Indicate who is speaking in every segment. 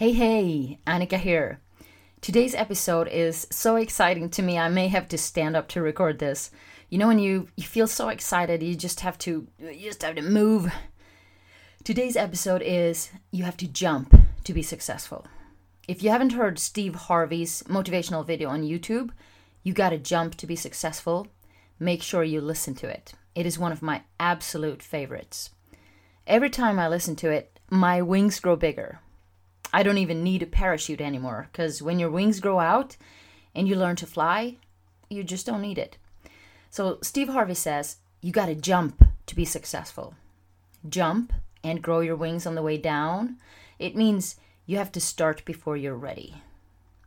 Speaker 1: Hey, hey, Annika here. Today's episode is so exciting to me, I may have to stand up to record this. You know when you, you feel so excited, you just have to you just have to move. Today's episode is you have to jump to be successful. If you haven't heard Steve Harvey's motivational video on YouTube, you got to jump to be successful. Make sure you listen to it. It is one of my absolute favorites. Every time I listen to it, my wings grow bigger. I don't even need a parachute anymore because when your wings grow out and you learn to fly, you just don't need it. So, Steve Harvey says you got to jump to be successful. Jump and grow your wings on the way down. It means you have to start before you're ready.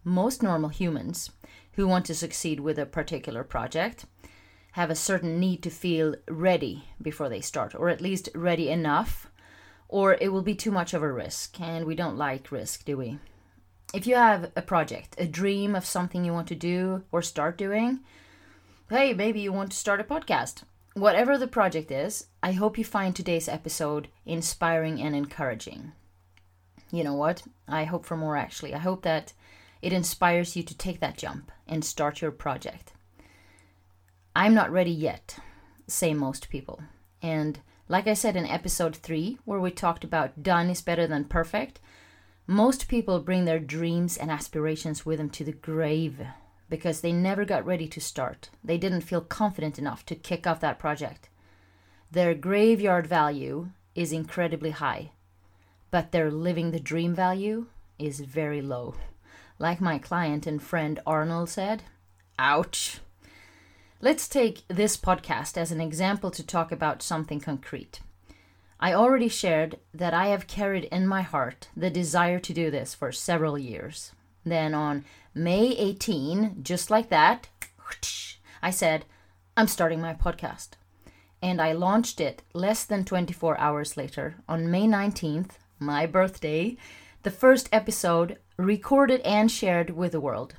Speaker 1: Most normal humans who want to succeed with a particular project have a certain need to feel ready before they start, or at least ready enough or it will be too much of a risk, and we don't like risk, do we? If you have a project, a dream of something you want to do or start doing, hey, maybe you want to start a podcast. Whatever the project is, I hope you find today's episode inspiring and encouraging. You know what? I hope for more actually. I hope that it inspires you to take that jump and start your project. I'm not ready yet, say most people. And like I said in episode 3, where we talked about done is better than perfect, most people bring their dreams and aspirations with them to the grave because they never got ready to start. They didn't feel confident enough to kick off that project. Their graveyard value is incredibly high, but their living the dream value is very low. Like my client and friend Arnold said, ouch. Let's take this podcast as an example to talk about something concrete. I already shared that I have carried in my heart the desire to do this for several years. Then on May 18, just like that, I said, I'm starting my podcast. And I launched it less than 24 hours later on May 19th, my birthday, the first episode recorded and shared with the world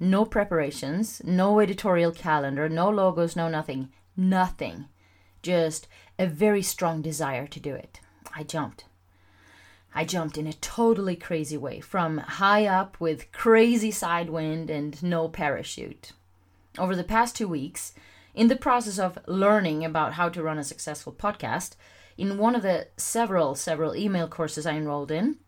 Speaker 1: no preparations, no editorial calendar, no logos, no nothing. Nothing. Just a very strong desire to do it. I jumped. I jumped in a totally crazy way from high up with crazy side wind and no parachute. Over the past two weeks, in the process of learning about how to run a successful podcast, in one of the several, several email courses I enrolled in,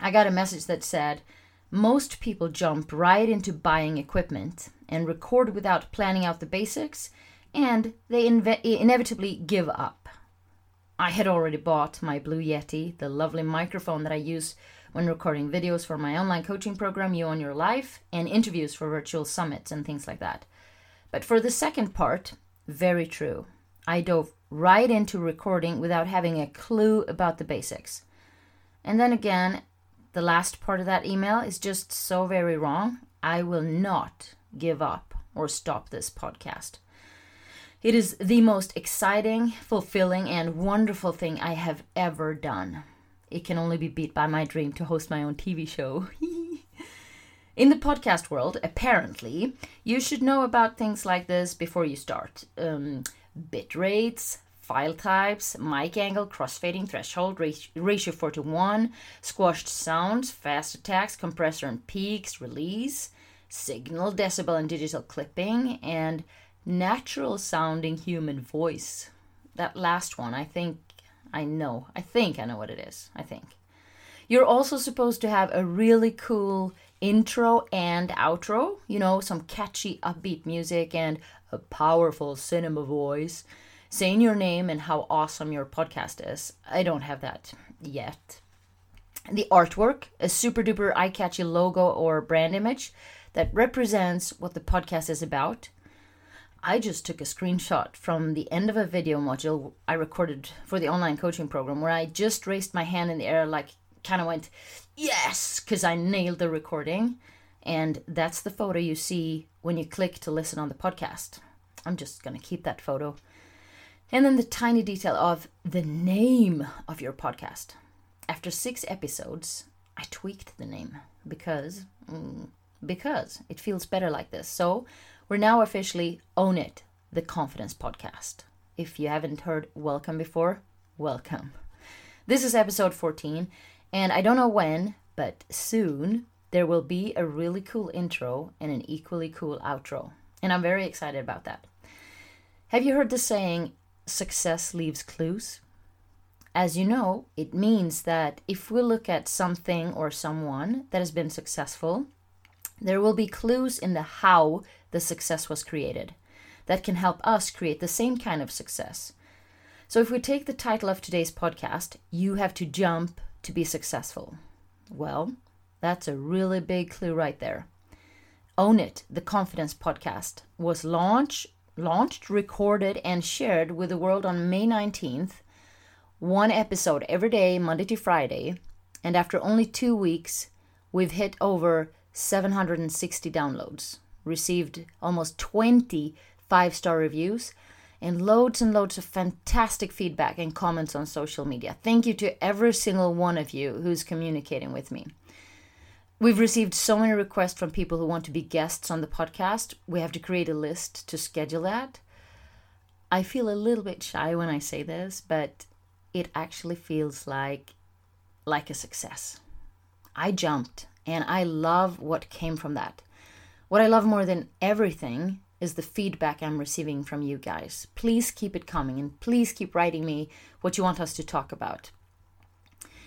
Speaker 1: I got a message that said, most people jump right into buying equipment and record without planning out the basics, and they inve- inevitably give up. I had already bought my Blue Yeti, the lovely microphone that I use when recording videos for my online coaching program, You Own Your Life, and interviews for virtual summits and things like that. But for the second part, very true. I dove right into recording without having a clue about the basics. And then again, the last part of that email is just so very wrong. I will not give up or stop this podcast. It is the most exciting, fulfilling, and wonderful thing I have ever done. It can only be beat by my dream to host my own TV show. In the podcast world, apparently, you should know about things like this before you start. Um, bit rates, file types, mic angle, crossfading, threshold, ratio 4 to 1, squashed sounds, fast attacks, compressor and peaks, release, signal, decibel and digital clipping, and natural sounding human voice. That last one, I think I know. I think I know what it is. I think. You're also supposed to have a really cool intro and outro, you know, some catchy upbeat music and a powerful cinema voice saying your name and how awesome your podcast is. I don't have that yet. The artwork, a super duper eye catchy logo or brand image that represents what the podcast is about. I just took a screenshot from the end of a video module I recorded for the online coaching program where I just raised my hand in the air, like kind of went, yes, because I nailed the recording. And that's the photo you see when you click to listen on the podcast. I'm just going to keep that photo. And then the tiny detail of the name of your podcast. After six episodes, I tweaked the name because mm, because it feels better like this. So we're now officially own it, the Confidence Podcast. If you haven't heard welcome before, welcome. This is episode 14, and I don't know when, But soon there will be a really cool intro and an equally cool outro. And I'm very excited about that. Have you heard the saying, success leaves clues? As you know, it means that if we look at something or someone that has been successful, there will be clues in the how the success was created that can help us create the same kind of success. So, if we take the title of today's podcast, You Have to Jump to Be Successful, well, that's a really big clue right there. Own It, the Confidence podcast, was launched, launched, recorded, and shared with the world on May 19th. One episode every day, Monday to Friday. And after only two weeks, we've hit over 760 downloads, received almost 20 five star reviews, and loads and loads of fantastic feedback and comments on social media. Thank you to every single one of you who's communicating with me. We've received so many requests from people who want to be guests on the podcast. We have to create a list to schedule that. I feel a little bit shy when I say this, but it actually feels like like a success. I jumped and I love what came from that. What I love more than everything is the feedback I'm receiving from you guys. Please keep it coming and please keep writing me what you want us to talk about.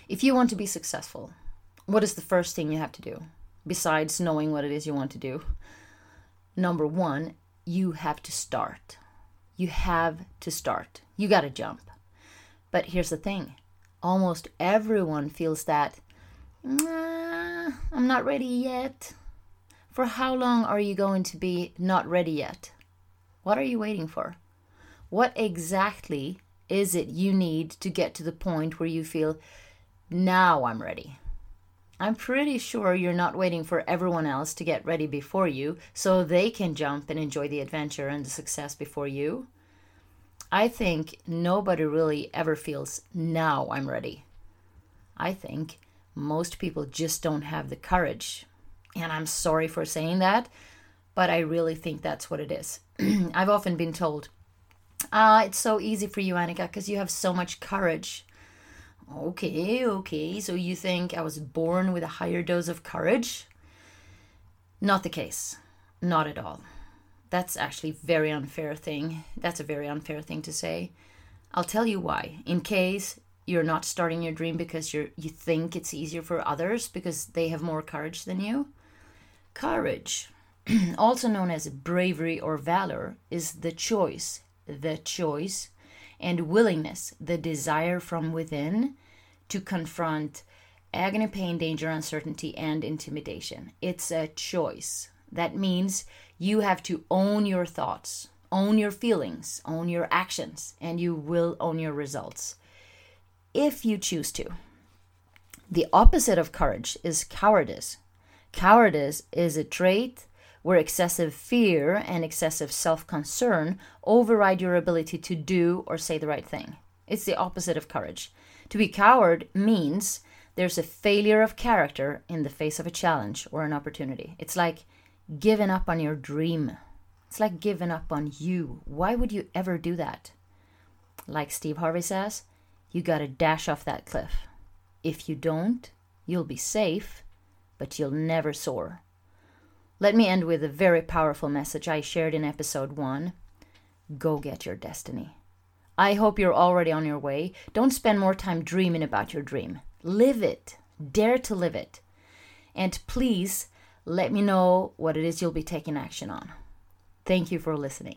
Speaker 1: If you want to be successful, what is the first thing you have to do besides knowing what it is you want to do? Number one, you have to start. You have to start. You got to jump. But here's the thing almost everyone feels that, nah, I'm not ready yet. For how long are you going to be not ready yet? What are you waiting for? What exactly is it you need to get to the point where you feel, now I'm ready? I'm pretty sure you're not waiting for everyone else to get ready before you so they can jump and enjoy the adventure and the success before you. I think nobody really ever feels, now I'm ready. I think most people just don't have the courage. And I'm sorry for saying that, but I really think that's what it is. I've often been told, ah, it's so easy for you, Annika, because you have so much courage. Okay, okay. So you think I was born with a higher dose of courage? Not the case. Not at all. That's actually very unfair thing. That's a very unfair thing to say. I'll tell you why. In case you're not starting your dream because you you think it's easier for others because they have more courage than you. Courage, also known as bravery or valor, is the choice, the choice and willingness, the desire from within to confront agony, pain, danger, uncertainty, and intimidation. It's a choice. That means you have to own your thoughts, own your feelings, own your actions, and you will own your results if you choose to. The opposite of courage is cowardice. Cowardice is a trait where excessive fear and excessive self concern override your ability to do or say the right thing. It's the opposite of courage. To be coward means there's a failure of character in the face of a challenge or an opportunity. It's like giving up on your dream. It's like giving up on you. Why would you ever do that? Like Steve Harvey says, you gotta dash off that cliff. If you don't, you'll be safe, but you'll never soar. Let me end with a very powerful message I shared in episode 1 Go get your destiny. I hope you're already on your way. Don't spend more time dreaming about your dream. Live it. Dare to live it. And please let me know what it is you'll be taking action on. Thank you for listening.